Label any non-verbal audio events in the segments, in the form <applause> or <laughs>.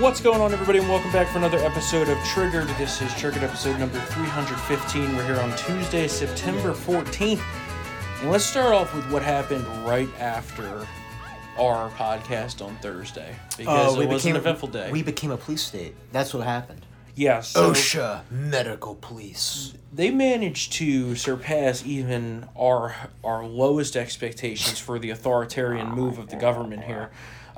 What's going on, everybody, and welcome back for another episode of Triggered. This is Triggered episode number 315. We're here on Tuesday, September 14th. And let's start off with what happened right after our podcast on Thursday. Because uh, it was an eventful day. We became a police state. That's what happened. yeah, so OSHA Medical Police. they managed to surpass even our our lowest expectations for the authoritarian move of the government here.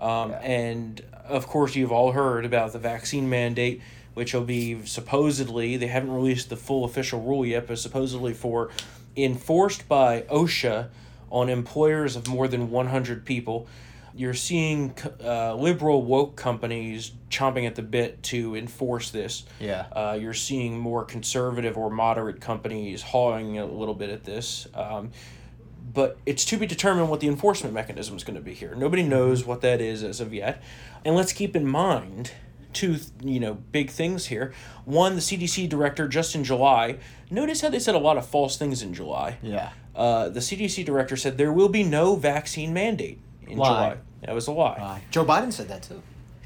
Um, and of course, you've all heard about the vaccine mandate, which will be supposedly they haven't released the full official rule yet, but supposedly for enforced by OSHA on employers of more than one hundred people. You're seeing uh, liberal woke companies chomping at the bit to enforce this. Yeah. Uh, you're seeing more conservative or moderate companies hawing a little bit at this. Um, but it's to be determined what the enforcement mechanism is going to be here. Nobody knows what that is as of yet. And let's keep in mind two, you know, big things here. One, the CDC director just in July. Notice how they said a lot of false things in July. Yeah. Uh, the CDC director said there will be no vaccine mandate in Lie. July. That was a lie. Uh, Joe Biden said that too.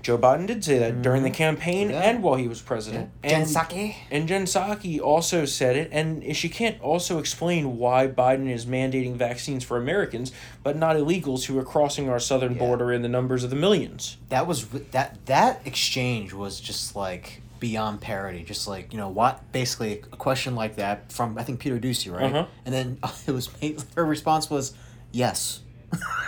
Joe Biden did say that during the campaign Yeah. and while he was president. Jen And- Psaki. and Jen Psaki also said it, and she can't also explain why Biden is mandating vaccines for Americans, but not illegals who are crossing our southern Yeah. border in the numbers of the millions. That was that that exchange was just like beyond parody. Just like you know what, basically a question like that from I think Peter Doocy, right? Uh-huh. And then <laughs> it was made, her response was yes.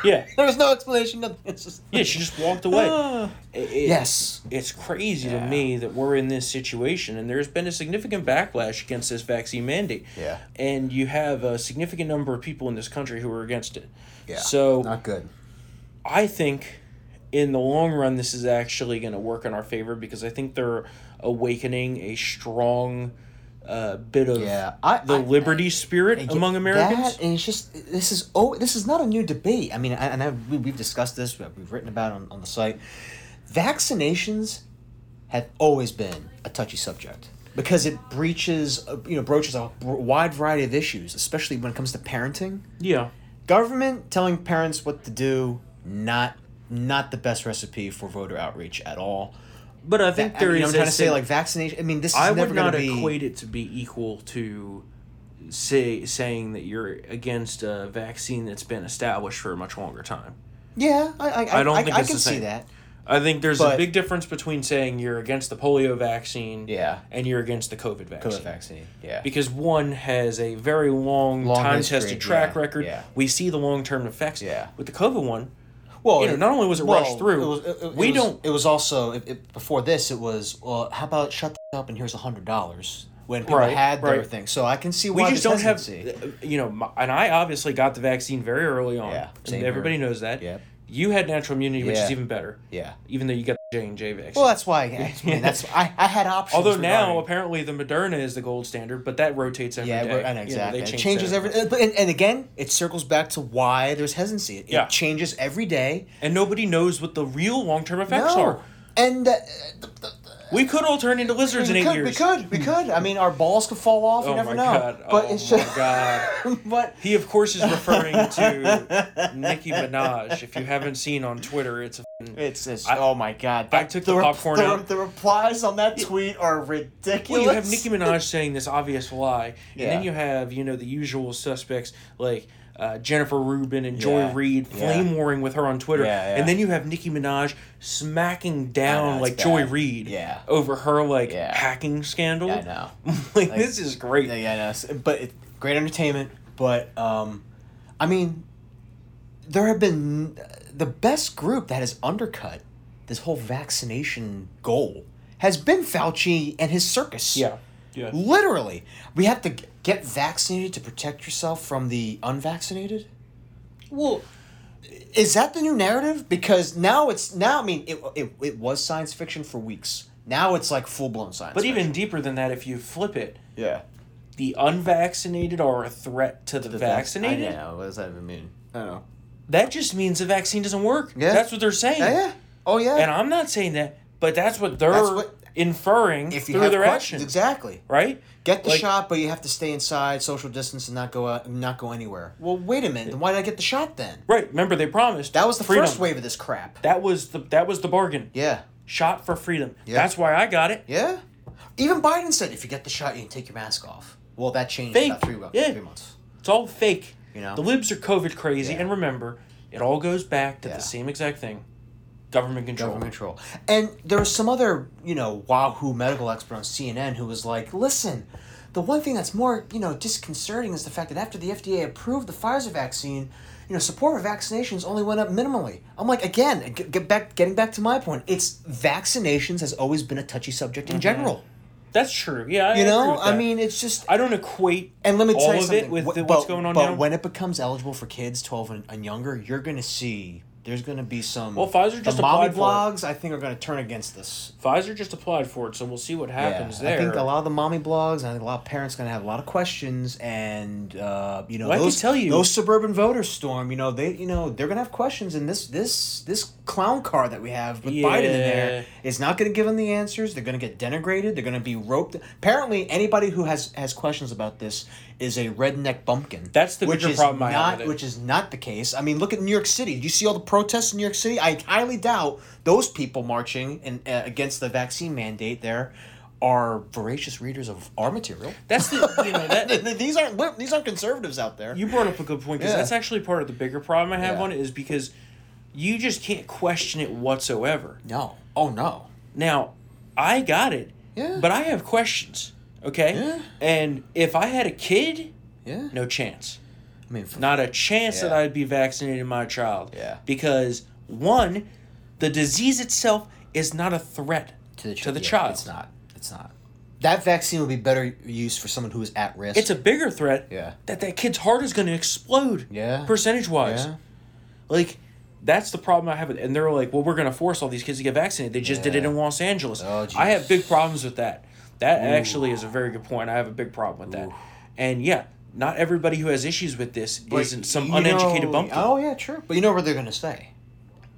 Yeah, <laughs> There was no explanation. Nothing. It's just yeah, she just walked away. Ah. It- it- yes. It's crazy to me that we're in this situation, and there's been a significant backlash against this vaccine mandate. Yeah. And you have a significant number of people in this country who are against it. Yeah. So not good. I think in the long run, this is actually going to work in our favor because I think they're awakening a strong uh, bit of Yeah, I- the I- liberty spirit Yeah, among Americans. That, and it's just this is oh this is not a new debate. I mean, I, and I, we, we've discussed this. We've written about it on, on the site. Vaccinations have always been a touchy subject because it breaches uh, you know broaches a wide variety of issues, especially when it comes to parenting. yeah. Government telling parents what to do not not the best recipe for voter outreach at all. But I think I there mean, is I'm trying to say like vaccination. I mean, this is I never would not be. equate it to be equal to say saying that you're against a vaccine that's been established for a much longer time. yeah, I I, I don't I, think I it's can the see that. I think there's a big difference between saying you're against the polio vaccine Yeah. and you're against the COVID vaccine. COVID vaccine. Yeah. because one has a very long, Long time history, tested track yeah, record. yeah. We see the long term effects. Yeah. With the COVID one, Well, you know, not only was it rushed through, it was, it, it we was- don't- It was also it, before this. It was well. How about shut the up and here's a hundred dollars when people Right, had their right. thing. So I can see we just don't have, hesitancy. uh, you know, my, and I obviously got the vaccine very early on. Yeah, everybody here. knows that. Yep. You had natural immunity, which is even better. Yeah. Even though you got the J and J vaccine. Well, that's why. I mean, <laughs> that's I, I had options. Although now regarding- apparently the Moderna is the gold standard, but that rotates every Yeah, day. we're- I know You exactly. they it change changes that. every. uh, But and, and again, it circles back to why there's hesitancy. It, Yeah. it changes every day. and nobody knows what the real long term effects are. And uh, the, the, We could all turn into lizards in we eight could, years. we could, we could. I mean, our balls could fall off. Oh you never my know. god! But oh it's my just. god! <laughs> but He, of course, is referring to <laughs> Nicki Minaj. If you haven't seen on Twitter, it's a It's I- oh my god! I took the re- popcorn the, out. The replies on that tweet are ridiculous. well, you have Nicki Minaj saying this obvious lie, and then you have you know the usual suspects like uh, Jennifer Rubin and Joy Yeah. Reid Yeah. flame warring with her on Twitter, Yeah, yeah. and then you have Nicki Minaj smacking down it's like Joy bad. Reid Yeah. over her like Yeah. hacking scandal. Yeah, I know. <laughs> like, Like- this is great. Yeah, yeah, no, s- but it, great entertainment. But um, I mean, there have been the best group that has undercut this whole vaccination goal has been Fauci and his circus. Yeah, yeah. Literally, we have to g- get vaccinated to protect yourself from the unvaccinated. Well, Is that the new narrative? Because now it's now. I mean, it it, it was science fiction for weeks. Now it's like full blown science. but even deeper than that, if you flip it, yeah, the unvaccinated are a threat to the, The vac- vaccinated. I know. What does that even mean? I don't know. That just means the vaccine doesn't work. Yeah. That's what they're saying. Yeah, yeah. Oh yeah. And I'm not saying that, but that's what they're That's what- inferring if you through have their questions, actions. exactly. Right? Get the Like- shot, but you have to stay inside, social distance, and not go out, not go anywhere. Well, wait a minute. Then why did I get the shot then? Right. Remember they promised That was the freedom. first wave of this crap. That was the that was the bargain. Yeah. shot for freedom. Yeah. That's why I got it. Yeah. Even Biden said if you get the shot, you can take your mask off. Well, that changed Fake. about three, Yeah. three months. It's all fake. You know? The libs are COVID crazy, Yeah. and remember, it all goes back to Yeah. the same exact thing: government control. Government control. And there was some other, you know, Wahoo medical expert on CNN who was like, listen, the one thing that's more, you know, disconcerting is the fact that after the FDA approved the Pfizer vaccine, you know, support for vaccinations only went up minimally. I'm like, again, get, get back, getting back to my point, it's vaccinations has always been a touchy subject in mm-hmm. general. That's true. Yeah, I You know, I mean, it's just. I don't equate And let me all tell you of something. it with the, what's going on but now. when it becomes eligible for kids 12 and, and younger, you're going to see there's going to be some. Well, Pfizer just the mommy applied for it. blogs, I think, are going to turn against this. Pfizer just applied for it, so we'll see what happens Yeah, there. I think a lot of the mommy blogs, and I think a lot of parents going to have a lot of questions, and uh, you know, Well, I can those tell you- those suburban voters storm. You know, they you know they're going to have questions, and this this this clown car that we have with Biden in there Yeah. is not going to give them the answers. They're going to get denigrated. They're going to be roped. Apparently, anybody who has has questions about this is a redneck bumpkin. That's the which bigger is problem I have not. Which is not the case. I mean, look at New York City. Do you see all the protests in New York City? I highly doubt those people marching in, uh, against the vaccine mandate there are voracious readers of our material. That's the you know that <laughs> these aren't these aren't conservatives out there. you brought up a good point because Yeah. that's actually part of the bigger problem I have Yeah. on it is because you just can't question it whatsoever. no. Oh no. Now, I got it, Yeah. but I have questions. Okay, Yeah. and if I had a kid, Yeah. no chance. I mean, Not a chance that I'd be vaccinating my child. Yeah. Because one, the disease itself is not a threat to the, to the yeah, child. It's not. It's not. That vaccine would be better used for someone who is at risk. It's a bigger threat Yeah. that that kid's heart is going to explode. Yeah. Percentage wise. Yeah. Like, that's the problem I have. And they're like, well, we're going to force all these kids to get vaccinated. They just did it in Los Angeles. Oh, I have big problems with that. That actually is a very good point. I have a big problem with that. And yeah, not everybody who has issues with this But isn't some uneducated know- bumpkin. Oh yeah, true. But you know what they're gonna say?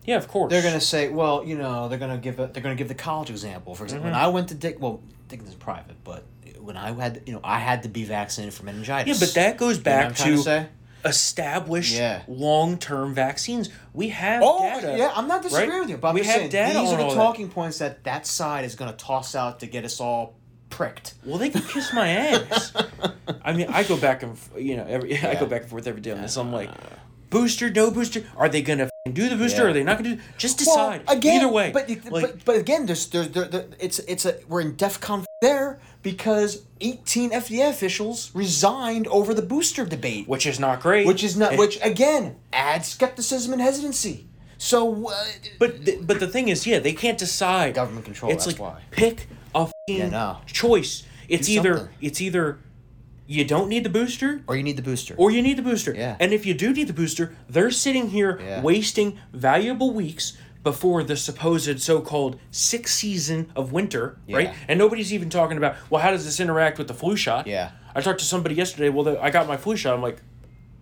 yeah, of course. They're gonna say, well, you know, they're gonna give a, they're gonna give the college example. For example, Mm-hmm. when I went to Dick, well, Dickens is private, but when I had, you know, I had to be vaccinated for meningitis. Yeah, but that goes You know back trying to, say? established Yeah. long term vaccines. We have Oh data. yeah, I'm not disagreeing right? with you, but I'm we just have saying data these are the all that. talking points that that side is gonna toss out to get us all pricked. Well, they can kiss my ass. <laughs> I mean, I go back and you know, every <laughs> I go back and forth every day on this. I'm like, booster, no booster. Are they gonna f***ing do the booster? Yeah. Or are they not gonna do? Just decide. Well, again, Either way, But, like, but but again, there's there's there, there, it's it's a we're in DefCon there because 18 FDA officials resigned over the booster debate, which is not great. which is not Eh, which again adds skepticism and hesitancy. So, uh, But the, but the thing is, yeah, they can't decide. Government control, It's that's like why. pick a Yeah, no. choice. It's Do either something. it's either you don't need the booster or you need the booster. or you need the booster. Yeah. And if you do need the booster, they're sitting here Yeah. wasting valuable weeks before the supposed so-called sixth season of winter, right? And nobody's even talking about, well, how does this interact with the flu shot? Yeah. I talked to somebody yesterday. Well, the, I got my flu shot. I'm like,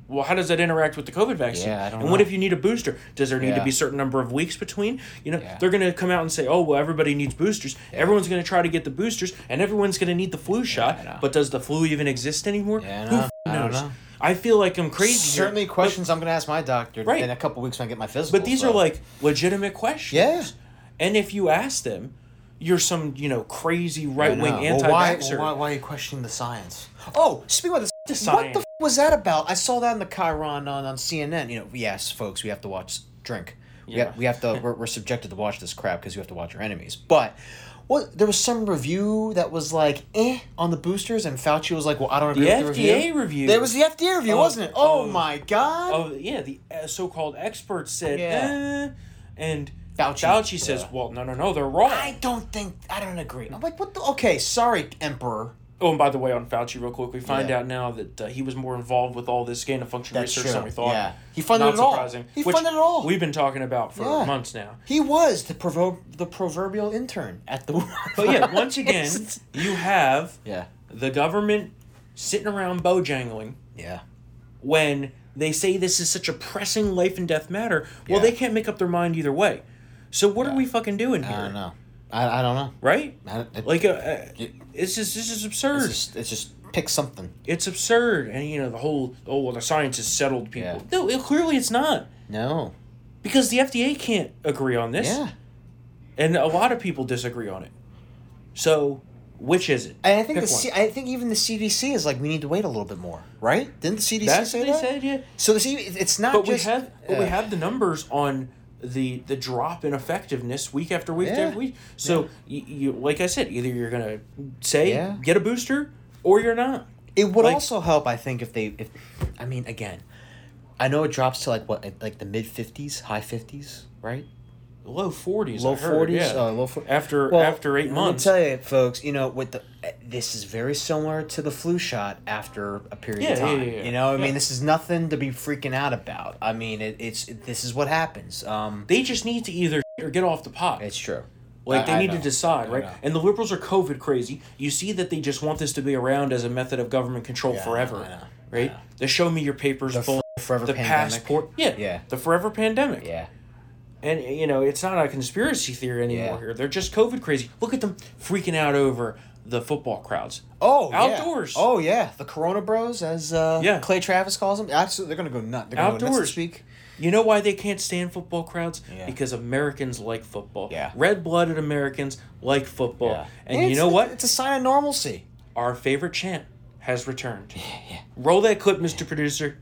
well, how does that interact with the COVID vaccine? Yeah, I don't and what if you need a booster? Does there need to be a certain number of weeks between? You know, Yeah. they're going to come out and say, oh, well, everybody needs boosters. Everyone's going to try to get the boosters, and everyone's going to need the flu shot. I. But does the flu even exist anymore? Yeah, I Who know. f- I don't knows? know. I feel like I'm crazy. here. Certainly, questions I'm going to ask my doctor Right. in a couple weeks when I get my physical. But these so- are like legitimate questions. Yeah. And if you ask them, you're some, you know, crazy right wing know. anti Well, why, vaxxer. why, why are you questioning the science? Oh, speaking of the, The what science. the f- was that about? I saw that in the Chiron on, on CNN. You know, yes, folks, we have to watch drink. We, Yeah. have, we have to. We're, we're subjected to watch this crap because we have to watch our enemies. But what there was some review that was like eh on the boosters, and Fauci was like, "Well, I don't agree The with the FDA review." review. There was the FDA review, Of- wasn't it? Oh of- my god! Oh yeah, the uh, so-called experts said, Yeah. eh, and Fauci. Fauci, says, Yeah. well, no, no, no, they're wrong. I don't think I don't agree. I'm like, what? the Okay, sorry, Emperor. Oh, and by the way, on Fauci, real quick, we find Yeah. out now that uh, he was more involved with all this gain of function That's research than we thought. Yeah. He funded Not it all. surprising. He funded it all. We've been talking about for Yeah. months now. He was the provo- the proverbial intern at the. <laughs> But yeah, once again, you have yeah, the government sitting around bojangling yeah, when they say this is such a pressing life and death matter. Well, Yeah. they can't make up their mind either way. So what are we fucking doing here? I don't know. I, I don't know. Right? I, it, Like, uh, uh, it- it's just this is absurd. it's just it's just pick something. It's absurd, and you know the whole oh well the science has settled people. Yeah. No, it, clearly it's not No. because the FDA can't agree on this. Yeah. and a lot of people disagree on it. So, which is it? And I think Pick the. C- I think even the CDC is like we need to wait a little bit more, right? Didn't the CDC That's say what they that? said, yeah. So the C- it's not But just we have but we uh, have the numbers on the the drop in effectiveness week after week Yeah. after week. So you, you like I said, either you're gonna say Yeah. get a booster or you're not. It would Like- also help, I think, if they, if, I mean, again, I know it drops to like what, like the mid fifties, high fifties, right? Low forties, Low forties, yeah. uh, low after Well, after eight months. let me tell you, folks. You know, with the eh, this is very similar to the flu shot after a period Yeah, of time. yeah, yeah. You know, I mean, this is nothing to be freaking out about. I mean, it, it's this is what happens. Um, they just need to either or get off the pot. it's true. Like they I need to decide, right? And the liberals are COVID crazy. You see that they just want this to be around as a method of government control I forever, know, know, right? The show me your papers, The bull- f- forever the pandemic. passport, yeah, Yeah. the forever pandemic, Yeah. And you know it's not a conspiracy theory anymore Yeah. here. They're just COVID crazy. Look at them freaking out over the football crowds. Oh, yeah. Outdoors. Oh yeah, the Corona Bros, as uh, Yeah. Clay Travis calls them. Absolutely, they're gonna go nuts. They're gonna go nuts Outdoors. this week. You know why they can't stand football crowds? Yeah. Because Americans like football. Yeah. Red blooded Americans like football. Yeah. And It's- you know what? It's a sign of normalcy. Our favorite chant has returned. <laughs> Yeah. Roll that clip, Mr. Producer.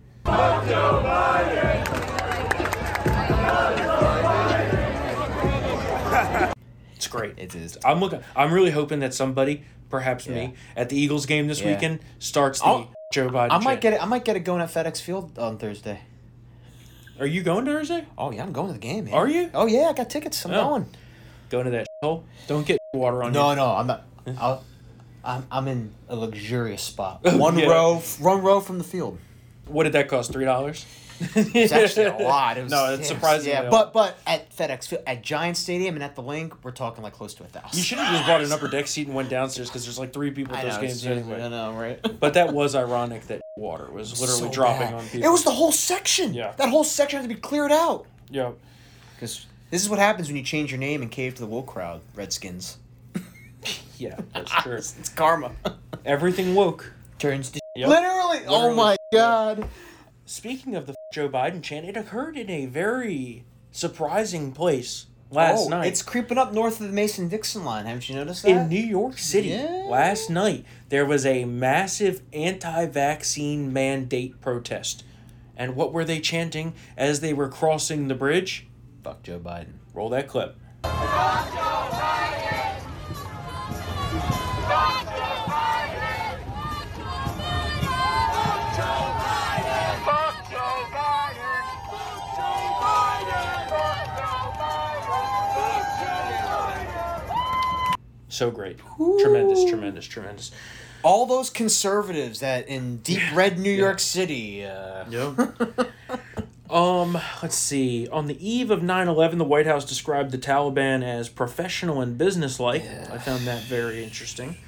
It's great. It is. I'm looking. I'm really hoping that somebody, perhaps me, at the Eagles game this Yeah. weekend, starts the I'll- Joe Biden. I might get it. I might get it going at FedEx Field on Thursday. Are you going Thursday? Oh yeah, I'm going to the game. Man. Are you? Oh yeah, I got tickets. I'm Oh. going. Going to that hole? Don't get <laughs> water on No, you. no, I'm not. I'll, I'm I'm in a luxurious spot. <laughs> Oh, one Yeah. row, one row from the field. What did that cost? Three dollars. It's actually a lot. It <laughs> was, no, it's yeah, surprising. Yeah, but but at FedEx Field, at Giant Stadium, and at the Linc, we're talking like close to a thousand. you should have just bought an upper deck seat and went downstairs because there's like three people at know, those it's games just- anyway. I know, right? But that was ironic that water was literally So dropping bad. on people. It was the whole section. Yeah. That whole section had to be cleared out. yeah. Because this is what happens when you change your name and cave to the woke crowd, Redskins. <laughs> Yeah, that's <laughs> true. it's karma. Everything woke. Turns to Yep. literally. Oh my god. Speaking of the Joe Biden chant, it occurred in a very surprising place last oh, night. it's creeping up north of the Mason Dixon line. Haven't you noticed that? in New York City Yeah. last night. There was a massive anti-vaccine mandate protest. And what were they chanting as they were crossing the bridge? Fuck Joe Biden. Roll that clip. So great. Tremendous, tremendous, tremendous. All those conservatives that in deep red New York City. Uh, Yep. <laughs> um, let's see. On the eve of 9/11, the White House described the Taliban as professional and businesslike. I found that very interesting.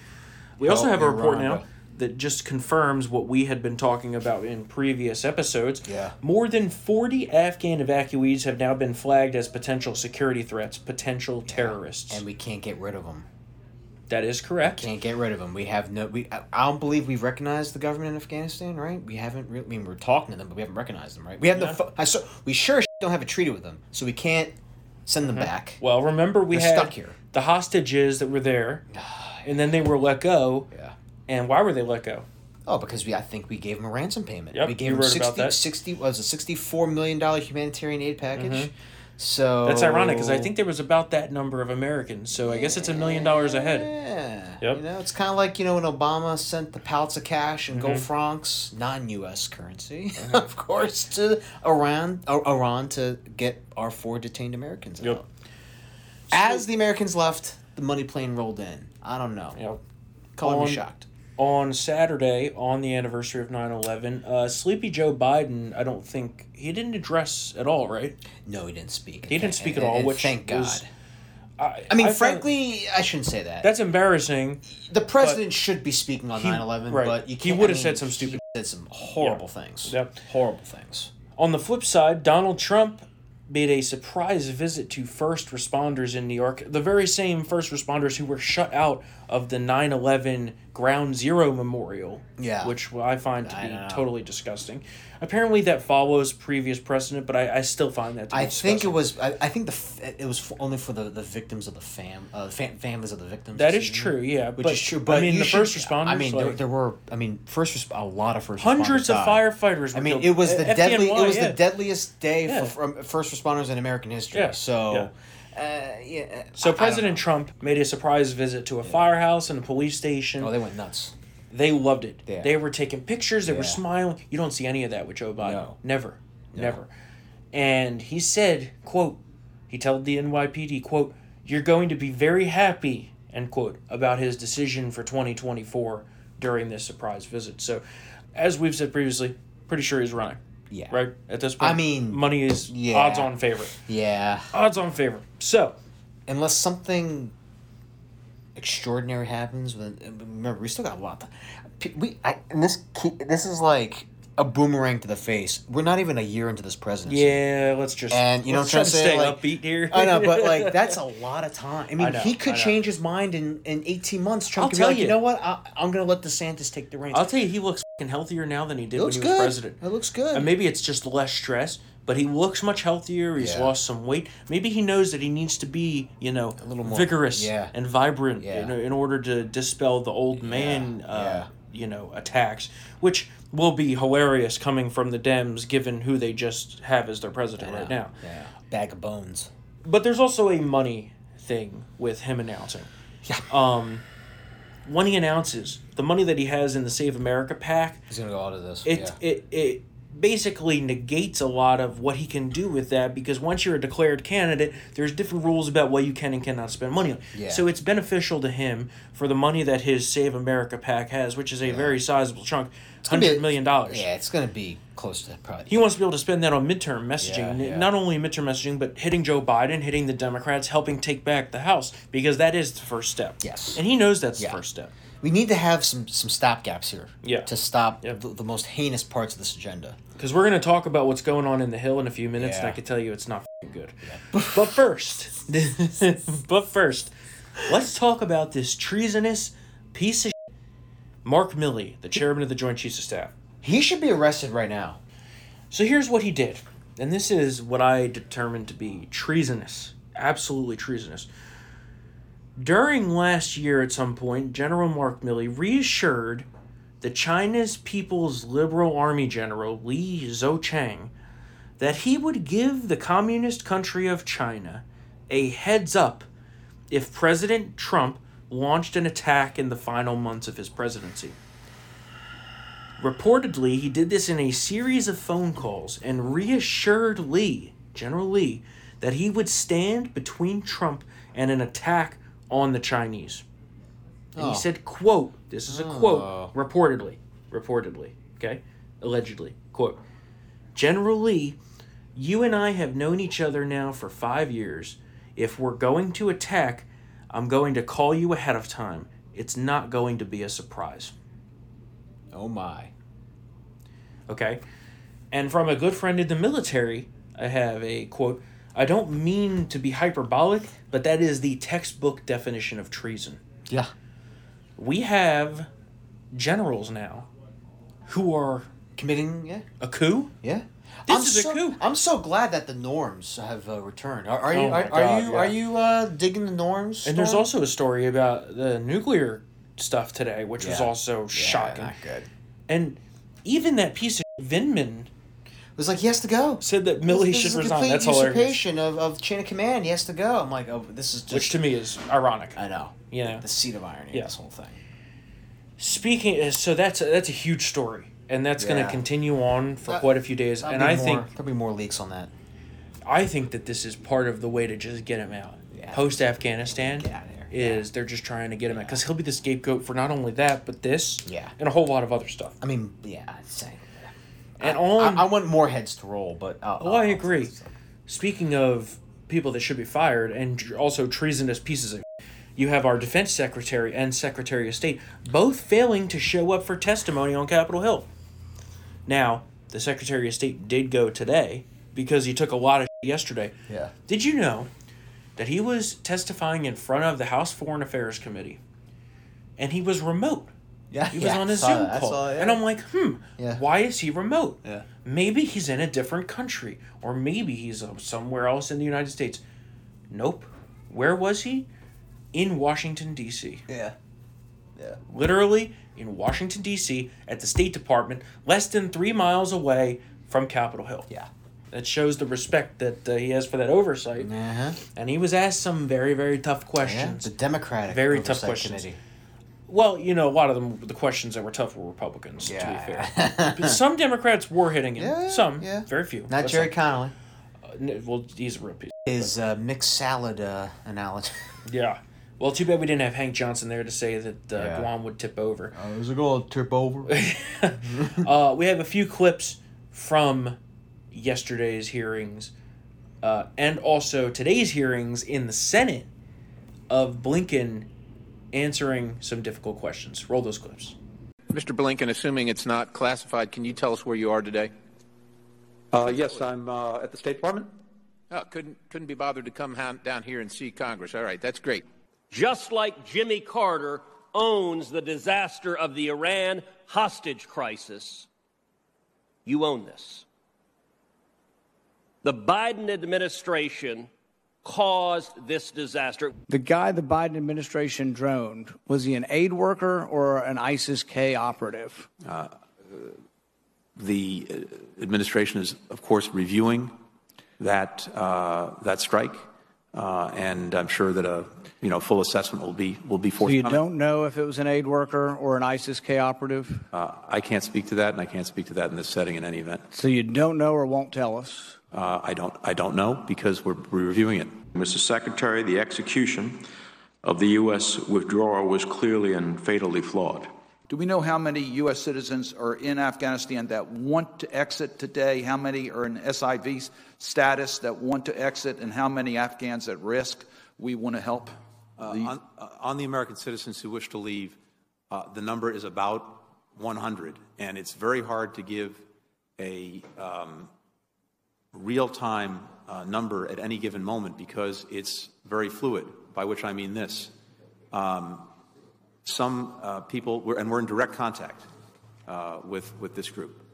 We also Help have a report Rhonda. now that just confirms what we had been talking about in previous episodes. Yeah. More than 40 Afghan evacuees have now been flagged as potential security threats, potential terrorists. and we can't get rid of them. That is correct. Can't get rid of them. We have no. We. I don't believe we've recognized the government in Afghanistan, right? We haven't. Really, I mean, we're talking to them, but we haven't recognized them, right? We have Yeah. the. I so, we sure don't have a treaty with them, so we can't send them mm-hmm. back. Well, remember we They're had stuck here. the hostages that were there, <sighs> and then they were let go. Yeah. And why were they let go? Oh, because we. I think we gave them a ransom payment. Yep, we gave them wrote 60, about that. 60 was a sixty-four million dollar humanitarian aid package. Mm-hmm. So Mm-hmm. That's ironic because I think there was about that number of Americans, so I guess it's a million dollars ahead. Yeah. Yep. You know, it's kind of like you know when Obama sent the pallets of cash and Mm-hmm. gold francs, non-U.S. currency, <laughs> of course, to Iran, or Iran to get our four detained Americans Yep. out. As the Americans left, the money plane rolled in. I don't know. You know, Color me shocked. On Saturday, on the anniversary of 9-11, uh, Sleepy Joe Biden, I don't think he didn't address at all, right? No, he didn't speak. He didn't speak at all, and which thank God. was- I, I mean, found- frankly, I shouldn't say that. that's embarrassing. the president should be speaking on He- 9-11, right. but you He can't. would've I mean, said some he stupid- said some horrible things. Yep. Horrible things. On the flip side, Donald Trump made a surprise visit to first responders in New York, the very same first responders who were shut out of the 9 11 Ground Zero Memorial. Yeah. Which I find to I be totally disgusting. Apparently, that follows previous precedent, but I, I still find that to be I think it was. I, I think the f- it was f- only for the, the victims of the fam, uh, fam families of the victims. That is true, yeah. Which but, is true, but I mean, the should- first responders. I mean, there, like, there were. I mean, first res- a lot of first. hundreds of died. firefighters. Were I mean, killed. it was the deadly. It was yeah. the deadliest day Yeah. for, for first responders in American history. Yeah, So, Uh, yeah. So I- I don't President know. Trump made a surprise visit to a firehouse and a police station. Oh, they went nuts. They loved it. Yeah. They were taking pictures. They were Yeah. smiling. You don't see any of that with Joe Biden. No. Never, never. And he said, "quote," he told the NYPD, "quote, you're going to be very happy," end quote, about his decision for twenty twenty four during this surprise visit. So, as we've said previously, pretty sure he's running. Yeah. Right at this point. I mean, money is yeah. odds on favor. Yeah. Odds on favor. So, Unless something extraordinary happens, then uh, remember we still got a lot. To, we I, and this this is like a boomerang to the face. We're not even a year into this presidency. yeah, let's just And you know what I'm trying to say, stay like- upbeat here. I know, but like <laughs> that's a lot of time. I mean, know, he could change his mind in, in eighteen months. Trump I'll could be tell like, you. you. know what? I, I'm gonna let DeSantis take the reins. I'll tell you, he looks healthier now than he did when he was good. president. It looks good. And maybe it's just less stress, but he looks much healthier. He's Yeah. lost some weight. Maybe he knows that he needs to be, you know, a little more- vigorous yeah. and vibrant Yeah. in, in order to dispel the old man, uh, you know, attacks, which will be hilarious coming from the Dems, given who they just have as their president right now. yeah, bag of bones. But there's also a money thing with him announcing. Yeah. Um, when he announces the money that he has in the Save America PAC, He's gonna go out of this. it yeah. it it basically negates a lot of what he can do with that because once you're a declared candidate there's different rules about what you can and cannot spend money on Yeah. so it's beneficial to him for the money that his save america PAC has which is a very sizable chunk gonna be a- hundred million dollars Yeah, it's gonna be close to that probably. he wants to be able to spend that on midterm messaging, Yeah, yeah. not only midterm messaging, but hitting Joe Biden, hitting the Democrats, helping take back the House, because that is the first step. Yes. And he knows that's Yeah. the first step. we need to have some some stopgaps here. Yeah. To stop the, the most heinous parts of this agenda. Because we're going to talk about what's going on in the Hill in a few minutes, and I can tell you it's not fing good. <laughs> but first, <laughs> but first, let's talk about this treasonous piece of shit, Mark Milley, the chairman of the Joint Chiefs of Staff. He should be arrested right now. So here's what he did. And this is what I determined to be treasonous. Absolutely treasonous. During last year, at some point, General Mark Milley reassured the China's People's Liberal Army General Li Zuocheng that he would give the communist country of China a heads up if President Trump launched an attack in the final months of his presidency. Reportedly, he did this in a series of phone calls and reassured Lee, General Lee, that he would stand between Trump and an attack on the Chinese. And Oh. he said, quote, this is a quote, oh. reportedly, reportedly, okay? Allegedly, quote, General Lee, you and I have known each other now for five years. If we're going to attack, I'm going to call you ahead of time. It's not going to be a surprise. Oh my. Okay. And from a good friend in the military, I have a quote I don't mean to be hyperbolic, but that is the textbook definition of treason. Yeah. We have generals now who are Committing. Yeah. a coup. Yeah. This I'm is a so, coup. I'm so glad that the norms have uh, returned. Are, are you Oh are, are you yeah. are you uh, digging the norms? And there's also a story about the nuclear stuff today, which was Yeah. also Yeah, shocking. Not good. And even that piece of Vindman was like he has to go. said that This- Milley this should a resign. complete That's hilarious. usurpation of, of chain of command. He has to go. I'm like, oh, this is just. Which to me is ironic. I know. You know? The seat of irony. Yeah. This whole thing. Speaking, so that's a, that's a huge story, and that's going to continue on for That- quite a few days. And I more, think there'll be more leaks on that. I think that this is part of the way to just get him out. Yeah. Post Afghanistan Get outta they're just trying to get him out because he'll be the scapegoat for not only that but this Yeah. and a whole lot of other stuff. I mean, yeah, I'd say. And I, on I, I want more heads to roll, but. I'll, Oh, I I'll- agree. Speaking of people that should be fired and also treasonous pieces of you have our defense secretary and secretary of state both failing to show up for testimony on Capitol Hill. Now, the secretary of state did go today because he took a lot of yesterday. Yeah. Did you know that he was testifying in front of the House Foreign Affairs Committee, and he was remote. Yeah. He was yeah, on a Zoom that. Call, saw yeah. and I'm like, hmm, Yeah. why is he remote? Yeah. Maybe he's in a different country, or maybe he's uh, somewhere else in the United States. Nope. Where was he? In Washington D.C. Yeah. Yeah. Literally in Washington D.C. at the State Department, less than three miles away from Capitol Hill. Yeah. That shows the respect that uh, he has for that oversight. Uh-huh. And he was asked some very, very tough questions. Yeah. The Democratic Very tough questions. Committee. Well, you know, a lot of them, the questions that were tough were Republicans, to be Yeah. fair. <laughs> But some Democrats were hitting him. Yeah, some. yeah. Very few. Not Gerry some. Connolly. Uh, well, he's a real piece. His uh, mixed salad uh, analogy. Yeah. Well, too bad we didn't have Hank Johnson there to say that uh, Yeah. Guam would tip over. Oh, is it going to trip over? <laughs> uh, we have a few clips from yesterday's hearings uh, and also today's hearings in the Senate of Blinken answering some difficult questions. Roll those clips. Mr. Blinken, assuming it's not classified, can you tell us where you are today? Uh, yes, I'm uh, at the State Department. Oh, couldn't couldn't be bothered to come down here and see Congress. All right, that's great. Just like Jimmy Carter owns the disaster of the Iran hostage crisis, you own this. The Biden administration caused this disaster. The guy the Biden administration droned, was he an aid worker or an ISIS K operative? The uh, administration is, of course, reviewing that uh, that strike, uh, and I'm sure that a you know full assessment will be will be forthcoming. So you don't know if it was an aid worker or an ISIS K operative? Uh, I can't speak to that, and I can't speak to that in this setting in any event. So you don't know or won't tell us? Uh, I don't I don't know because we're, we're reviewing it. Mr. Secretary, the execution of the U.S. withdrawal was clearly and fatally flawed. Do we know how many U.S. citizens are in Afghanistan that want to exit today? How many are in SIV status that want to exit? And how many Afghans at risk we want to help? Uh, on, uh, on the American citizens who wish to leave, uh, the number is about 100, and it's very hard to give a um, real-time uh, number at any given moment because it's very fluid. By which I mean this: um, some uh, people, we're, and we're in direct contact uh, with with this group.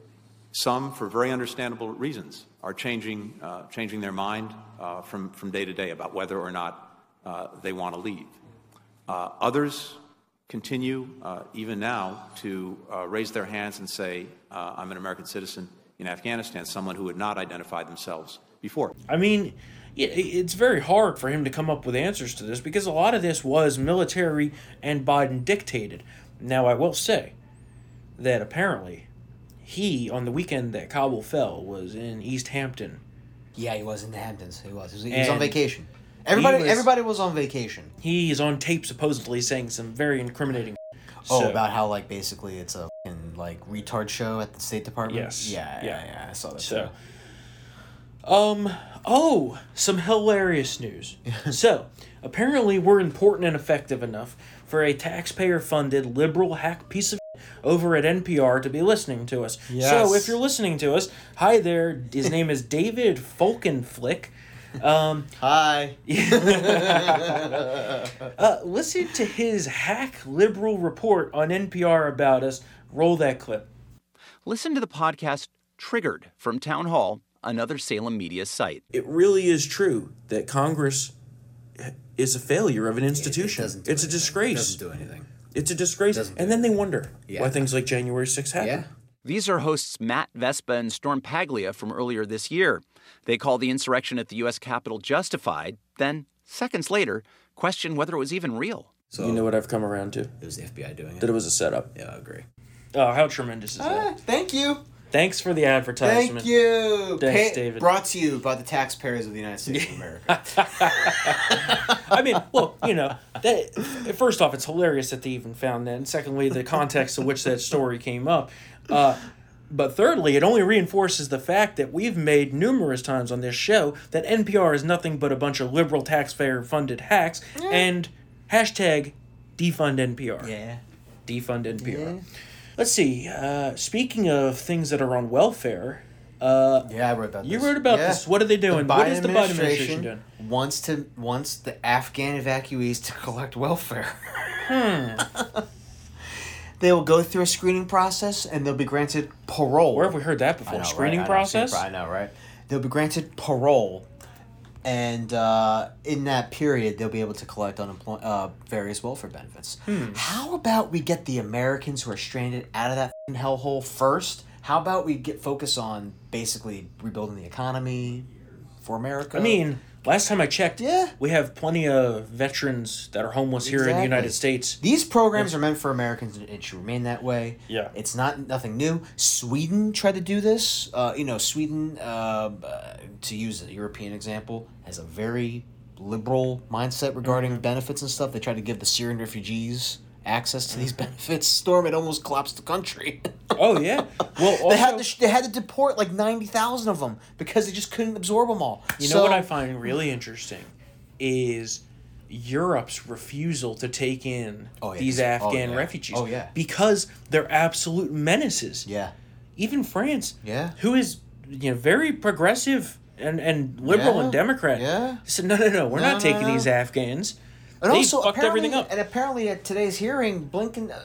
Some, for very understandable reasons, are changing uh, changing their mind uh, from from day to day about whether or not uh, they want to leave. Uh, others continue, even now, to raise their hands and say, "I'm an American citizen in Afghanistan." Someone who had not identified themselves before. I mean, it's very hard for him to come up with answers to this because a lot of this was military and Biden dictated. Now, I will say that apparently he, on the weekend that Kabul fell, was in East Hampton. Yeah, he was in the Hamptons. He was. He was, he was on vacation. Everybody, was- everybody was on vacation. He is on tape supposedly saying some very incriminating. Oh, So- about how like basically it's a like retard show at the State Department. Yes. Yeah, yeah, Yeah. yeah. I saw that. So, too. Um, oh, some hilarious news. <laughs> so, apparently, we're important and effective enough for a taxpayer-funded liberal hack piece of over at NPR to be listening to us. Yes. So, if you're listening to us, hi there. His name is David Folkenflik. Um, Hi. <laughs> <laughs> uh, listen to his hack liberal report on NPR about us. Roll that clip. Listen to the podcast Triggered from Town Hall, another Salem media site. it really is true that Congress is a failure of an institution. doesn't do it's a anything. disgrace. Doesn't do anything. It's a disgrace. Doesn't And then they wonder Yeah. why things like January 6th happen. Yeah. These are hosts Matt Vespa and Storm Paglia from earlier this year. They call the insurrection at the U.S. Capitol justified, then, seconds later, question whether it was even real. So You know what I've come around to? it was the FBI doing it. That it was a setup. yeah, I agree. Oh, how tremendous is that? Ah, thank you. Thanks for the advertisement. Thank you. Thanks, David. Brought to you by the taxpayers of the United States of America. <laughs> I mean, well, you know, that first off, it's hilarious that they even found that, and secondly, the context in which that story came up. Uh, but thirdly, it only reinforces the fact that we've made numerous times on this show that NPR is nothing but a bunch of liberal taxpayer-funded hacks, and hashtag defund NPR. yeah. defund NPR. Let's see. Uh, speaking of things that are on welfare, Uh, Yeah, I wrote about You this. wrote about Yeah. this. What are they doing? The What is the Biden administration doing? Wants to wants the Afghan evacuees to <laughs> collect welfare. Hmm. <laughs> they will go through a screening process and they'll be granted parole. Where have we heard that before? know, Screening right? I process? I know, right? They'll be granted parole, and uh, in that period, they'll be able to collect unemploy- uh, various welfare benefits. Hmm. How about we get the Americans who are stranded out of that f***ing hellhole first? How about we get focus on basically rebuilding the economy for America? I mean, last time I checked, Yeah. we have plenty of veterans that are homeless here in the United States. These programs are meant for Americans, and it should remain that way. Yeah. it's not nothing new. Sweden tried to do this. Uh, you know, Sweden, uh, uh, to use a European example, has a very liberal mindset regarding Mm-hmm. benefits and stuff. They tried to give the Syrian refugees access to these <laughs> benefits. Storm, it almost collapsed the country. <laughs> Oh yeah. Well, also, they had to they had to deport like ninety thousand of them because they just couldn't absorb them all. You know what I find really interesting is Europe's refusal to take in Oh, yeah, these oh, Afghan yeah. refugees. Oh, yeah. Because they're absolute menaces. Yeah. Even France, Yeah. who is you know very progressive and, and liberal Yeah. and Democrat, Yeah. said no no no we're No, not no, taking no. these Afghans. And they also, fucked apparently, everything up. And apparently, at today's hearing, Blinken, uh,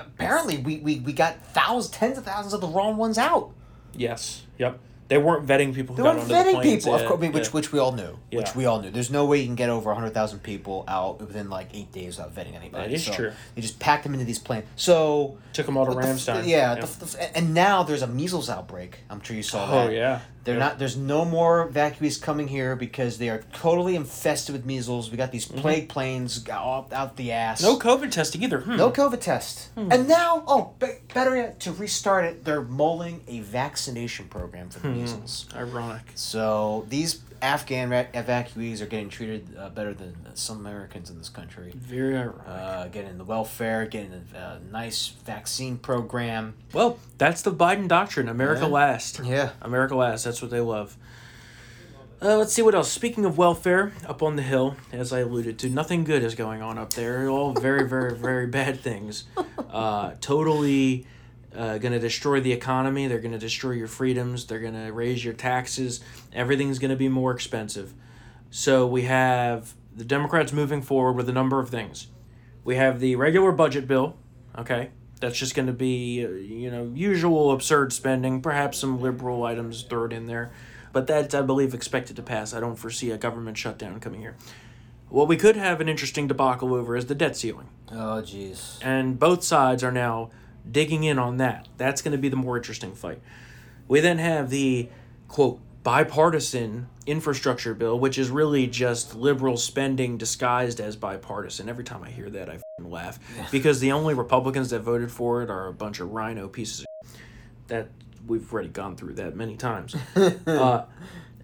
apparently, we, we, we got thousands, tens of thousands of the wrong ones out. Yes. Yep. They weren't vetting people who They weren't the vetting planes. people, of course, which yeah. which we all knew. Yeah. Which we all knew. There's no way you can get over hundred thousand people out within like eight days without vetting anybody. That is So true. They just packed them into these planes. So took them all to but the Ramstein. yeah, Yeah. The, the, and now there's a measles outbreak. I'm sure you saw that. Oh, that. yeah. They're not. There's no more evacuees coming here because they are totally infested with measles. We got these plague planes out, out the ass. Mm-hmm. No COVID testing either. Hmm. No COVID test. And now, oh, be- better yet, to restart it, they're mulling a vaccination program for the Hmm. measles. Ironic. So these Afghan ra- evacuees are getting treated uh, better than some Americans in this country. Very ironic. Uh, getting the welfare, getting a uh, nice vaccine program. Well, that's the Biden doctrine. America Yeah. last. Yeah. America last. That's what they love. Uh, let's see what else. Speaking of welfare, up on the hill, as I alluded to, nothing good is going on up there. All very, very, very bad things. Uh, totally uh, going to destroy the economy. They're going to destroy your freedoms. They're going to raise your taxes. Everything's going to be more expensive. So we have the Democrats moving forward with a number of things. We have the regular budget bill, okay? That's just going to be, uh, you know, usual absurd spending, perhaps some liberal items thrown in there. But that's, I believe, expected to pass. I don't foresee a government shutdown coming here. What we could have an interesting debacle over is the debt ceiling. Oh, jeez. And both sides are now digging in on that. That's going to be the more interesting fight. We then have the, quote, bipartisan infrastructure bill, which is really just liberal spending disguised as bipartisan. Every time I hear that, I laugh. Because the only Republicans that voted for it are a bunch of RINO pieces of that we've already gone through that many times. <laughs> uh,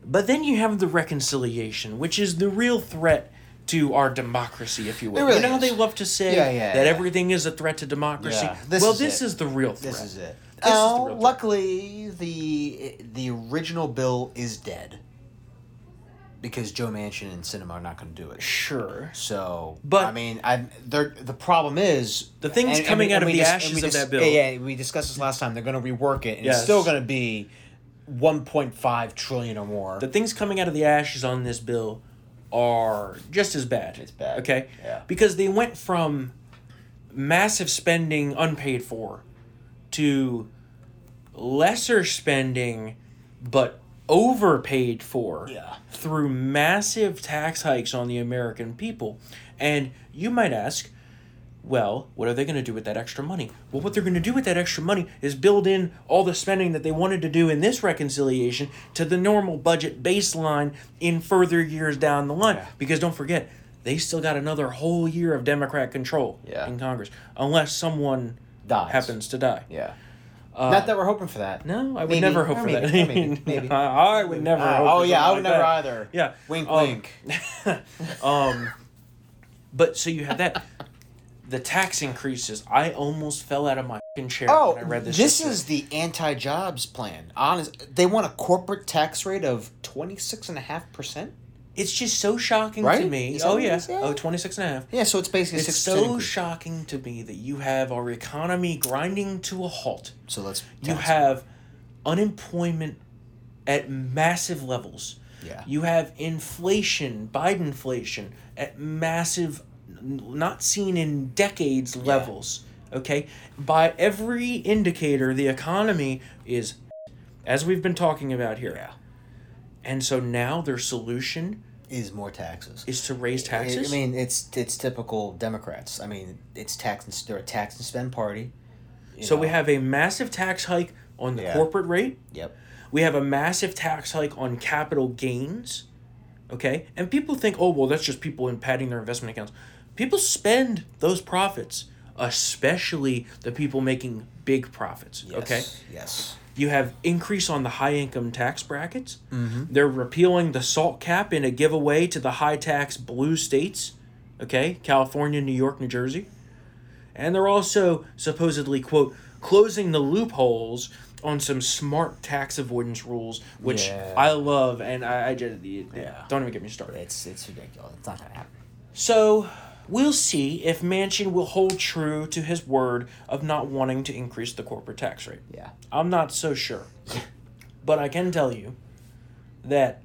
but then you have the reconciliation, which is the real threat to our democracy, if you will. Really you know how is. they love to say Yeah, yeah, that yeah. everything is a threat to democracy? This well, is this it. is the real threat. This is it. This is the oh, real threat. luckily the the original bill is dead because Joe Manchin and Sinema are not going to do it. Sure. So, But- I mean, I the problem is The things coming we- out of the dis- ashes and we of that bill. Yeah, yeah, we discussed this last time. They're going to rework it, and Yes. it's still going to be one point five trillion or more. The things coming out of the ashes on this bill are just as bad. It's bad. Okay? Yeah. Because they went from massive spending unpaid for to lesser spending but overpaid for Yeah. through massive tax hikes on the American people. And you might ask, well, what are they going to do with that extra money? Well, what they're going to do with that extra money is build in all the spending that they wanted to do in this reconciliation to the normal budget baseline in further years down the line. Yeah. Because don't forget, they still got another whole year of Democrat control Yeah. in Congress, unless someone Dies. happens to die. yeah. not that we're hoping for that. Uh, No, I would Maybe. never hope Or for maybe. that. Maybe. <laughs> Maybe. <laughs> I would never. Uh, hope oh yeah, I would like never that. either. Yeah. Wink, Um, wink. <laughs> Um, but so you have that. The tax increases. I almost fell out of my chair Oh, when I read this. this yesterday. is the anti-jobs plan. Honest, they want a corporate tax rate of twenty six and a half percent. It's just so shocking to me. Oh yeah. Oh, 26 and a half. Yeah, so it's basically It's so shocking to me that you have our economy grinding to a halt. So let's You have unemployment at massive levels. Yeah. You have inflation, Biden inflation at massive, not seen in decades levels. Okay? By every indicator, the economy is, as we've been talking about here. Yeah. And so now their solution Is more taxes. is to raise taxes. I mean, it's it's typical Democrats. I mean, it's tax and they're a tax and spend party. so we have a massive tax hike on the Yeah. corporate rate. Yep. We have a massive tax hike on capital gains. Okay? And people think, oh, well, that's just people in padding their investment accounts. People spend those profits, especially the people making big profits. Yes. Okay? Yes. You have increase on the high income tax brackets. Mm-hmm. They're repealing the salt cap in a giveaway to the high tax blue states. Okay? California, New York, New Jersey. And they're also supposedly, quote, closing the loopholes on some smart tax avoidance rules, which Yeah. I love. And I, I just, Yeah. don't even get me started. It's it's ridiculous. It's not gonna happen. So we'll see if Manchin will hold true to his word of not wanting to increase the corporate tax rate. Yeah. I'm not so sure. <laughs> but I can tell you that,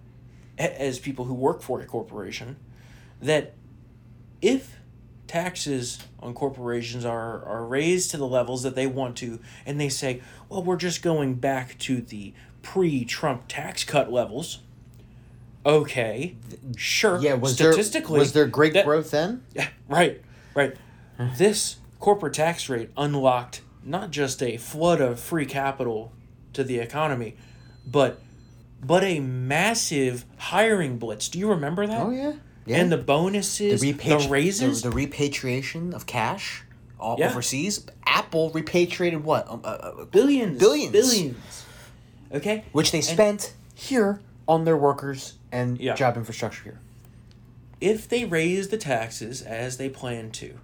as people who work for a corporation, that if taxes on corporations are, are raised to the levels that they want to, and they say, well, we're just going back to the pre Trump tax cut levels. Okay, sure. Yeah. Was statistically, there was there great that- growth then? yeah, right, right. this corporate tax rate unlocked not just a flood of free capital to the economy, but but a massive hiring blitz. Do you remember that? Oh yeah. Yeah. And the bonuses, the, repatri- raises. the, the repatriation of cash all Yeah. overseas. Apple repatriated what? Um, uh, uh, billions. billions. Billions. Okay? which they And spent here on their workers and Yeah. job infrastructure here. if they raise the taxes as they plan to,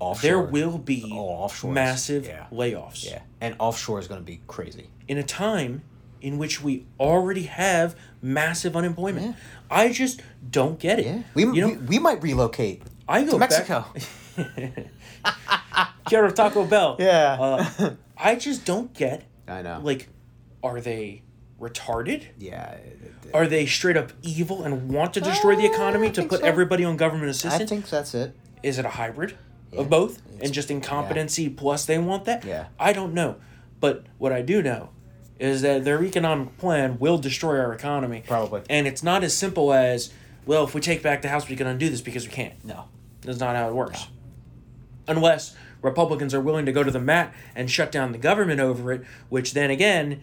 Offshore. there will be Oh, massive Yeah. layoffs. Yeah, and offshore is going to be crazy. in a time in which we already have massive unemployment. Yeah. I just don't get it. Yeah, we, you know, we, we might relocate I go to back- Mexico. <laughs> <laughs> Quiero Taco Bell. Yeah. Uh, I just don't get. I know. Like, are they retarded? yeah, Are they straight up evil and want to destroy the economy Uh, to put so. everybody on government assistance? I think that's it. Is it a hybrid Yeah. of both? It's- and just incompetency plus they want that? Yeah. I don't know. But what I do know is that their economic plan will destroy our economy. Probably. And it's not as simple as, well, if we take back the House, we can undo this because we can't. No. That's not how it works. Unless Republicans are willing to go to the mat and shut down the government over it, which then again,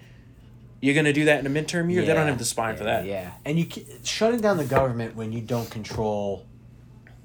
you're going to do that in a midterm year. They don't have the spine yeah, for that. Yeah, and you shutting down the government when you don't control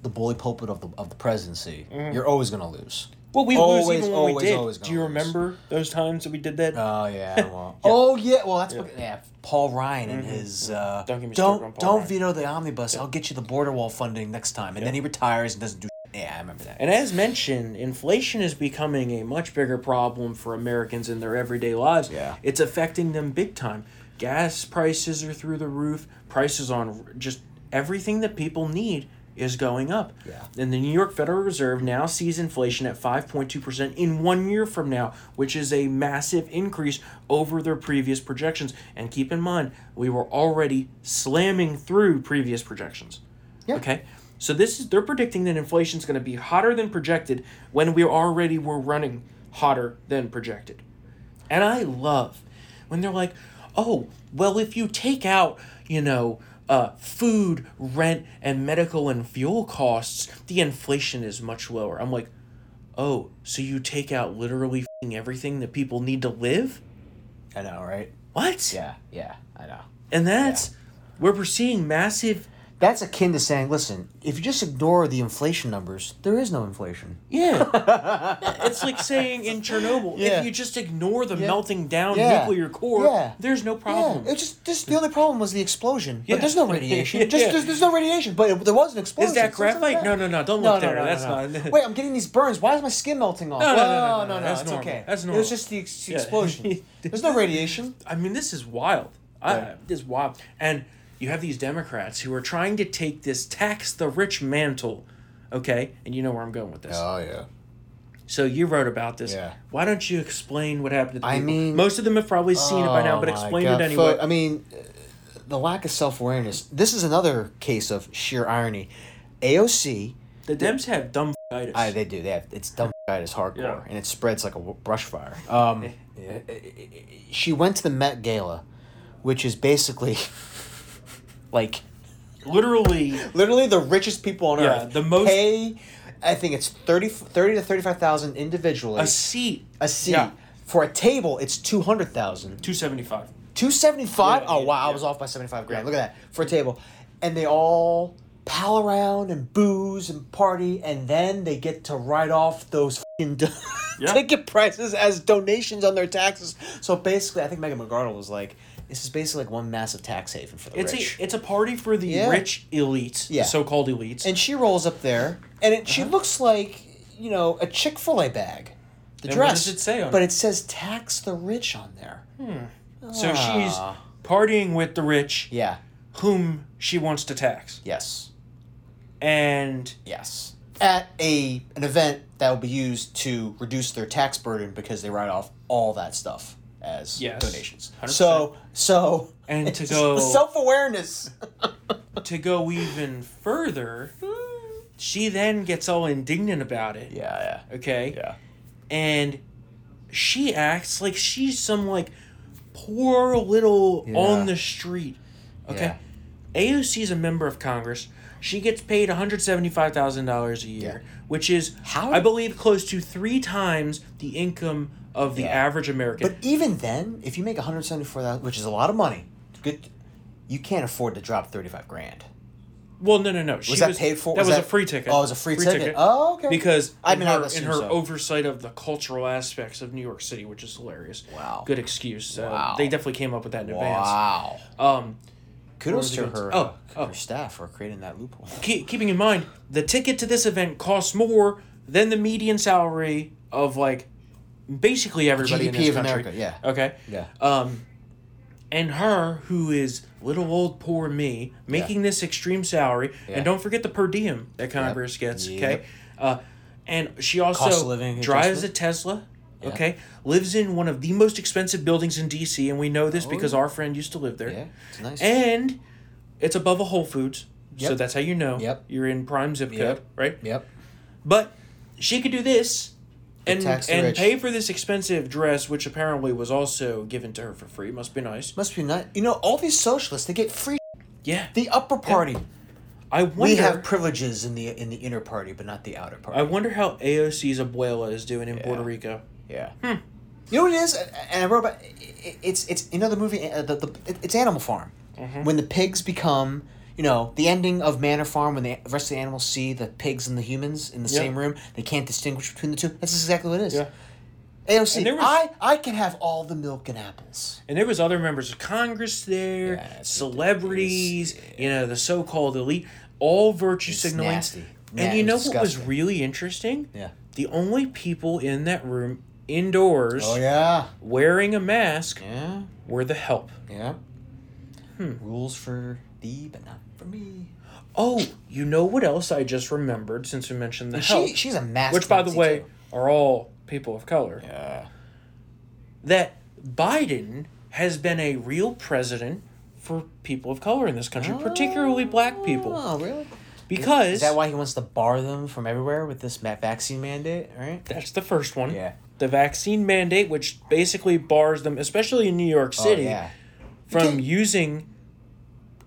the bully pulpit of the of the presidency, you're always going to lose. Well, we Always, lose even when we did. always Do you lose. remember those times that we did that? Oh yeah. <laughs> Well. Oh yeah. Well, that's what, yeah. Paul Ryan and his uh, Mm-hmm. Don't don't Paul don't veto the omnibus. I'll get you the border wall funding next time, and then he retires and doesn't do. Yeah, I remember that. And as mentioned, inflation is becoming a much bigger problem for Americans in their everyday lives. Yeah. It's affecting them big time. Gas prices are through the roof. Prices on just everything that people need is going up. Yeah. And the New York Federal Reserve now sees inflation at 5.2% in one year from now, which is a massive increase over their previous projections. And keep in mind, we were already slamming through previous projections. Yeah. Okay. So this is they're predicting that inflation is going to be hotter than projected when we already were running hotter than projected. And I love when they're like, "Oh, well if you take out, you know, uh, food, rent, and medical and fuel costs, the inflation is much lower." I'm like, "Oh, so you take out literally f***ing everything that people need to live?" I know, right? What? Yeah, yeah, I know. And that's where we're seeing massive That's akin to saying, listen, if you just ignore the inflation numbers, there is no inflation. Yeah. <laughs> it's like saying in Chernobyl, Yeah. if you just ignore the Yeah. melting down nuclear core, there's no problem. Yeah, it's just, just the only problem was the explosion. Yeah. But there's no <laughs> radiation. Yeah. Just there's, there's no radiation, but it, there was an explosion. Is that so it's not graphite? bad. No, no, no. Don't No, look no, there. no, That's no. not. Wait, I'm getting these burns. Why is my skin melting off? No, no, no, no, no, that's it's normal. okay. That's It normal. was just the ex- explosion. <laughs> There's no radiation. I mean, this is wild. I, this is wild. And you have these Democrats who are trying to take this tax the rich mantle, okay? And you know where I'm going with this. Oh, yeah. So you wrote about this. Yeah. Why don't you explain what happened to the I people? mean- most of them have probably seen it by now, but Oh explain God, it anyway. I mean, the lack of self awareness. This is another case of sheer irony. AOC, The Dems have dumb itis. I, they do. They have it's dumb is hardcore, Yeah. and it spreads like a brush fire. Um, <laughs> she went to the Met Gala, which is basically <laughs> like Literally, literally the richest people on Yeah, earth. the most- pay. I think it's 30, 30 to thirty five thousand individually. a seat. a seat Yeah. for a table. It's two hundred thousand. Two seventy five. Two seventy five. Yeah, Oh yeah, wow, I was off by seventy five grand. Look at that for a table, and they all pal around and booze and party, and then they get to write off those fing do- <laughs> Yeah. ticket prices as donations on their taxes. So basically, I think Megan McArdle was like, "This is basically like one massive tax haven for the It's rich." a it's a party for the Yeah. rich elites, Yeah. the so called elites. and she rolls up there, and it, Uh-huh. she looks like you know a Chick Fil A bag. The And what dress. does it say on But it? it says "tax the rich" on there. so Ah. she's partying with the rich, Yeah. whom she wants to tax, Yes. and Yes. At a an event that will be used to reduce their tax burden because they write off all that stuff as Yes. donations. 100%. So so And to <laughs> go- self awareness. <laughs> to go even further, she then gets all indignant about it. Yeah, yeah. Okay. yeah. and she acts like she's some like poor little Yeah. on the street. Okay. AOC is a member of Congress. She gets paid one hundred seventy five thousand dollars a year, which is How- I believe close to three times the income of the Yeah. average American. But even then, if you make one hundred seventy four thousand, which is a lot of money, good, you can't afford to drop thirty five grand. well, no, no, no. She that paid for- That was was, that- a free ticket. Oh, it was a free ticket. Oh, okay. Because I in mean, her, in her so. oversight of the cultural aspects of New York City, which is hilarious. Wow. Good excuse. Uh, Wow. They definitely came up with that in advance. Wow. Um, Kudos to her, to- uh, Oh, her staff for creating that loophole. keep, keeping in mind the ticket to this event costs more than the median salary of like basically everybody in this of country. America, yeah. Okay. Yeah. Um, and her who is little old poor me making this extreme salary, Yeah. and don't forget the per diem that Congress gets. Yep. Okay. Uh, and she also living drives a. Tesla. Okay, lives in one of the most expensive buildings in DC, and we know this because our friend used to live there. Oh, Yeah, it's nice. And it's above a Whole Foods, yep. so that's how you know Yep. you're in prime zip code, Yep. right? Yep. But she could do this and and rich. pay for this expensive dress, which apparently was also given to her for free. Must be nice. Must be nice. You know, all these socialists they get free. Yeah, The upper party. I wonder. We have privileges in the in the inner party, but not the outer party. I wonder how AOC's abuela is doing in Puerto Rico. Yeah. You know what it is, and I wrote about. It's it's you know the movie uh, the, the it's Animal Farm, Mm-hmm. when the pigs become you know the ending of Manor Farm when the rest of the animals see the pigs and the humans in the Yeah. same room they can't distinguish between the two. That's exactly what it is. Yeah. AOC, was- I I can have all the milk and apples. And there was other members of Congress there, Yeah, celebrities, you know, the so-called elite, all virtue It's signaling. nasty. And you know it's what was really interesting? Yeah. The only people in that room indoors Oh yeah. wearing a mask Yeah. were the help. Yeah. Hmm. Rules for thee, but not for me. Oh, you know what else I just remembered since we mentioned the And help? she she's a mask. which, by the way, too. are all people of color. Yeah. That Biden has been a real president for people of color in this country, particularly black oh, people. Oh really? Because Is that why he wants to bar them from everywhere with this vaccine mandate? Right? That's the first one. Yeah. The vaccine mandate, which basically bars them, especially in New York oh, City, Oh, yeah. from using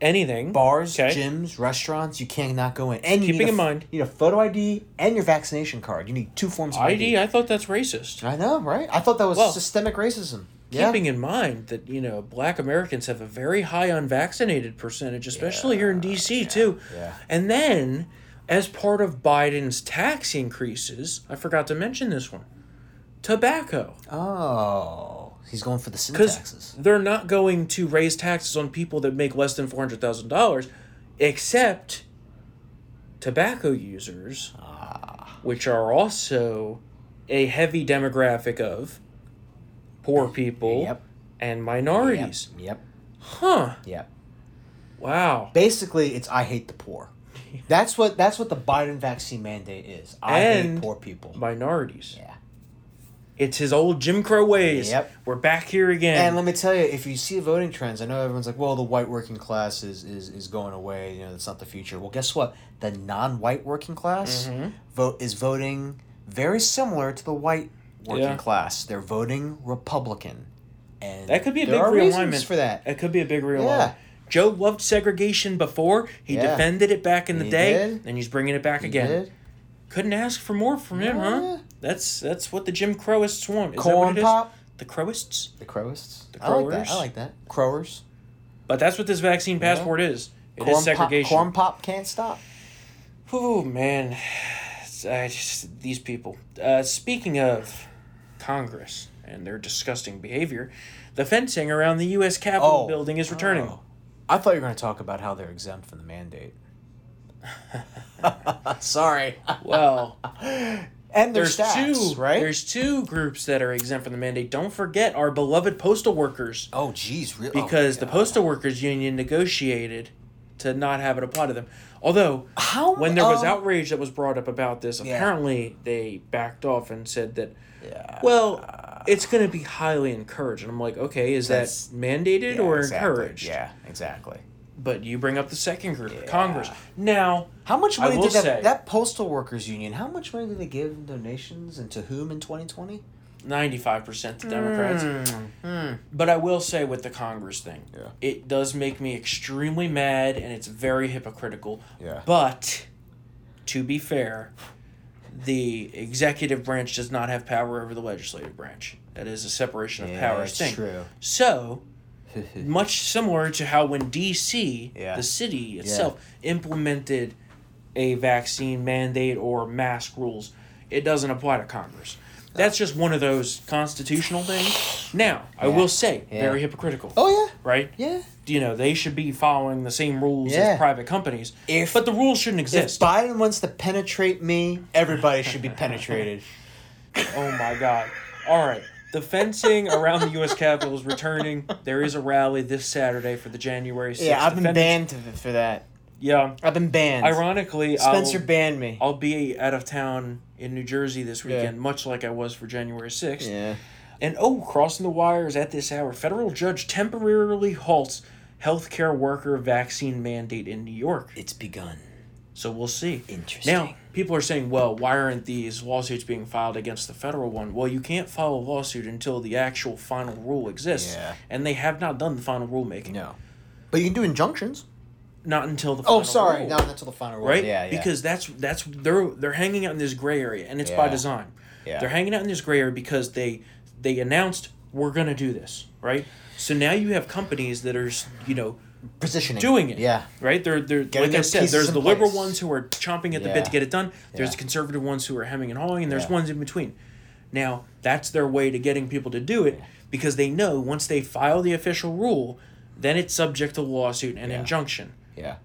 anything. Bars, Okay. gyms, restaurants, you cannot go in. And you Keeping need a, in mind- you need a photo ID and your vaccination card. You need two forms of ID. ID, I thought that's racist. I know, right? I thought that was Well, systemic racism. Yeah. Keeping in mind that, you know, black Americans have a very high unvaccinated percentage, especially here in DC, too. yeah. And then, as part of Biden's tax increases, I forgot to mention this one tobacco. oh, he's going for the sin taxes. they're not going to raise taxes on people that make less than four hundred thousand dollars, except tobacco users, Ah. which are also a heavy demographic of poor people Yep. and minorities. Yep. Huh? Yep. Wow. Basically, it's I hate the poor. <laughs> That's what that's what the Biden vaccine mandate is. I And- hate poor people. Minorities. Yeah. It's his old Jim Crow ways. Yep. We're back here again. And let me tell you, if you see voting trends, I know everyone's like, "Well, the white working class is is, is going away. You know, that's not the future." Well, guess what? The non-white working class Mm-hmm. vote is voting very similar to the white working Yeah. class. They're voting Republican, and that could be a big realignment for that. That could be a big realignment. Yeah. Joe loved segregation before. He Yeah. defended it back in the He day, did. and he's bringing it back He again. did. Couldn't ask for more from him, huh? That's that's what the Jim Crowists want. Is that Corn what it is? pop, The Crowists. the Crowists. The I like that. Crowers. I like that. Crowers. But that's what this vaccine passport is. It is Corn pop. segregation. Corn pop can't stop. Oh man, I just these people. Uh, speaking of Congress and their disgusting behavior, the fencing around the U.S. Capitol Oh. building is returning. Oh. I thought you were going to talk about how they're exempt from the mandate. <laughs> <laughs> Sorry. Well, <laughs> And their there's stats, two right? There's two groups that are exempt from the mandate. Don't forget our beloved postal workers, oh, geez, really? because the postal workers union negotiated to not have it apply to them. Although how when there was um, outrage that was brought up about this, Yeah. apparently they backed off and said that, Yeah. well, it's going to be highly encouraged. And I'm like, okay, is that mandated Yeah, or exactly. encouraged? Yeah, exactly. But you bring up the second group, Congress. Now, How much money did that, say- that postal workers union? How much money did they give in donations and to whom in 2020? 95% to Democrats. Hmm. Hmm. But I will say with the Congress thing, Yeah. it does make me extremely mad and it's very hypocritical. Yeah. But to be fair, the executive branch does not have power over the legislative branch. That is a separation of Yeah, powers thing. true. So, <laughs> much similar to how when DC, Yeah. the city itself, implemented a vaccine mandate or mask rules, it doesn't apply to Congress. That's just one of those constitutional things. Now, I will say, Yeah. very hypocritical. Oh, yeah. Right? yeah. Yeah. You know, they should be following the same rules Yeah. as private companies. If- but the rules shouldn't If exist. Biden wants to penetrate me, everybody should be penetrated. <laughs> Oh my god. All right. The fencing around the U.S. Capitol is returning. There is a rally this Saturday for the January 6th. yeah, I've been banned for that. Yeah. I've been banned. Ironically, Spencer I'll, banned me. I'll be out of town in New Jersey this Yeah. weekend, much like I was for January 6th. Yeah. And oh, crossing the wires at this hour, federal judge temporarily halts healthcare worker vaccine mandate in New York. It's begun. So we'll see. Interesting. Now, people are saying, well, why aren't these lawsuits being filed against the federal one? Well, you can't file a lawsuit until the actual final rule exists. Yeah. And they have not done the final rulemaking. No. But you can do injunctions. Not until the oh, final Oh, sorry. rule. Not until the final rule. right? Yeah, yeah. Because that's that's they're they're hanging out in this gray area, and it's by design. Yeah. They're hanging out in this gray area because they they announced we're gonna do this, right? So now you have companies that are you know positioning. doing it. Yeah. Right? They're they're Getting like I said, there's the liberal place. ones who are chomping at the Yeah. bit to get it done. There's Yeah. the conservative ones who are hemming and hawing, and there's Yeah. ones in between. Now, that's their way to getting people to do it because they know once they file the official rule, then it's subject to lawsuit and injunction. Yeah.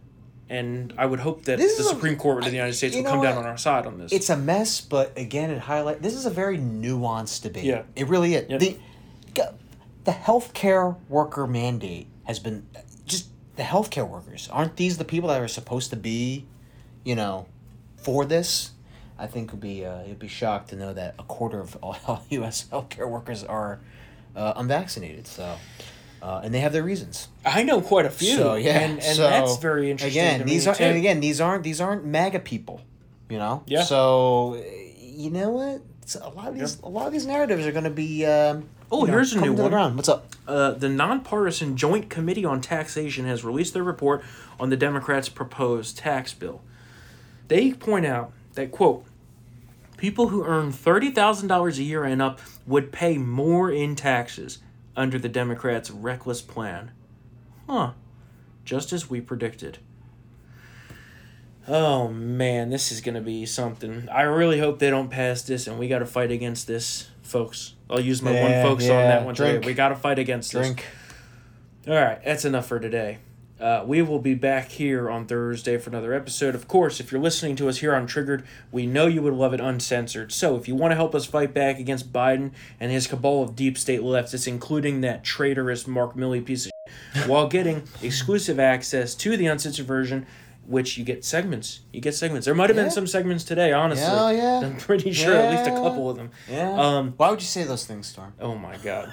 And I would hope that This the is a- Supreme Court of the United States will come down on our side on this. It's a mess, but again, it highlight. This is a very nuanced debate. Yeah. it really is. Yep. The the healthcare worker mandate has been just the healthcare workers. Aren't these the people that are supposed to be, you know, for this? I think would be uh, you'd be shocked to know that a quarter of all <laughs> U.S. healthcare workers are uh, unvaccinated. So. Uh, and they have their reasons. I know quite a few. So yeah, and, and so, that's very interesting. Again, these are too. and again these aren't these aren't MAGA people, you know. Yeah. So you know what? It's a lot of these a lot of these narratives are going to be. Um, Oh, you know, here's a new one. Ground. What's up? Uh, the nonpartisan Joint Committee on Taxation has released their report on the Democrats' proposed tax bill. They point out that, quote, people who earn $30,000 a year and up would pay more in taxes under the Democrats' reckless plan. Huh. Just as we predicted. Oh man, this is gonna be something. I really hope they don't pass this, and we got to fight against this, folks. I'll use my Yeah, one folks on that one drink. today. We got to fight against this. Drink. All right, that's enough for today. Uh, we will be back here on Thursday for another episode. Of course, if you're listening to us here on Triggered, we know you would love it uncensored. So if you want to help us fight back against Biden and his cabal of deep state leftists, including that traitorous Mark Milley piece of <laughs> shit, while getting exclusive access to the uncensored version, which you get segments. You get segments. There might have been some segments today, honestly. Yeah, yeah. <laughs> I'm pretty sure at least a couple of them. Yeah. Um, Why would you say those things, Storm? Oh my god.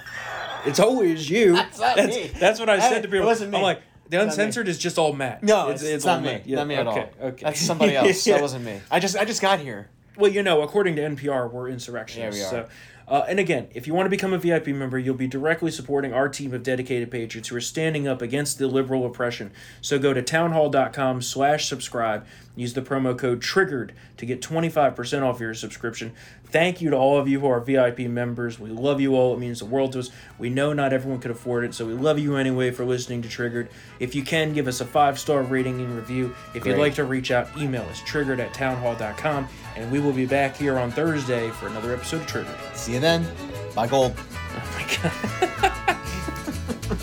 It's always you. <laughs> That's not that's, me. that's what I said to people. it wasn't me. I'm like, the uncensored is just all Matt. No, it's, it's, not me. Matt. Yeah, not me at okay, all. Okay. That's somebody <laughs> else. Yeah. That wasn't me. I just I just got here. Well, you know, according to NPR, we're insurrectionists. Yeah, we are. So, uh, and again, if you want to become a VIP member, you'll be directly supporting our team of dedicated patriots who are standing up against the liberal oppression. So go to townhall.com slash subscribe. Use the promo code TRIGGERED to get 25% off your subscription. Thank you to all of you who are VIP members. We love you all. It means the world to us. We know not everyone could afford it, so we love you anyway for listening to Triggered. If you can, give us a five-star rating and review. If you'd like to reach out, email us triggered at townhall.com, and we will be back here on Thursday for another episode of Triggered. See you then. Bye, gold. Oh my god. <laughs>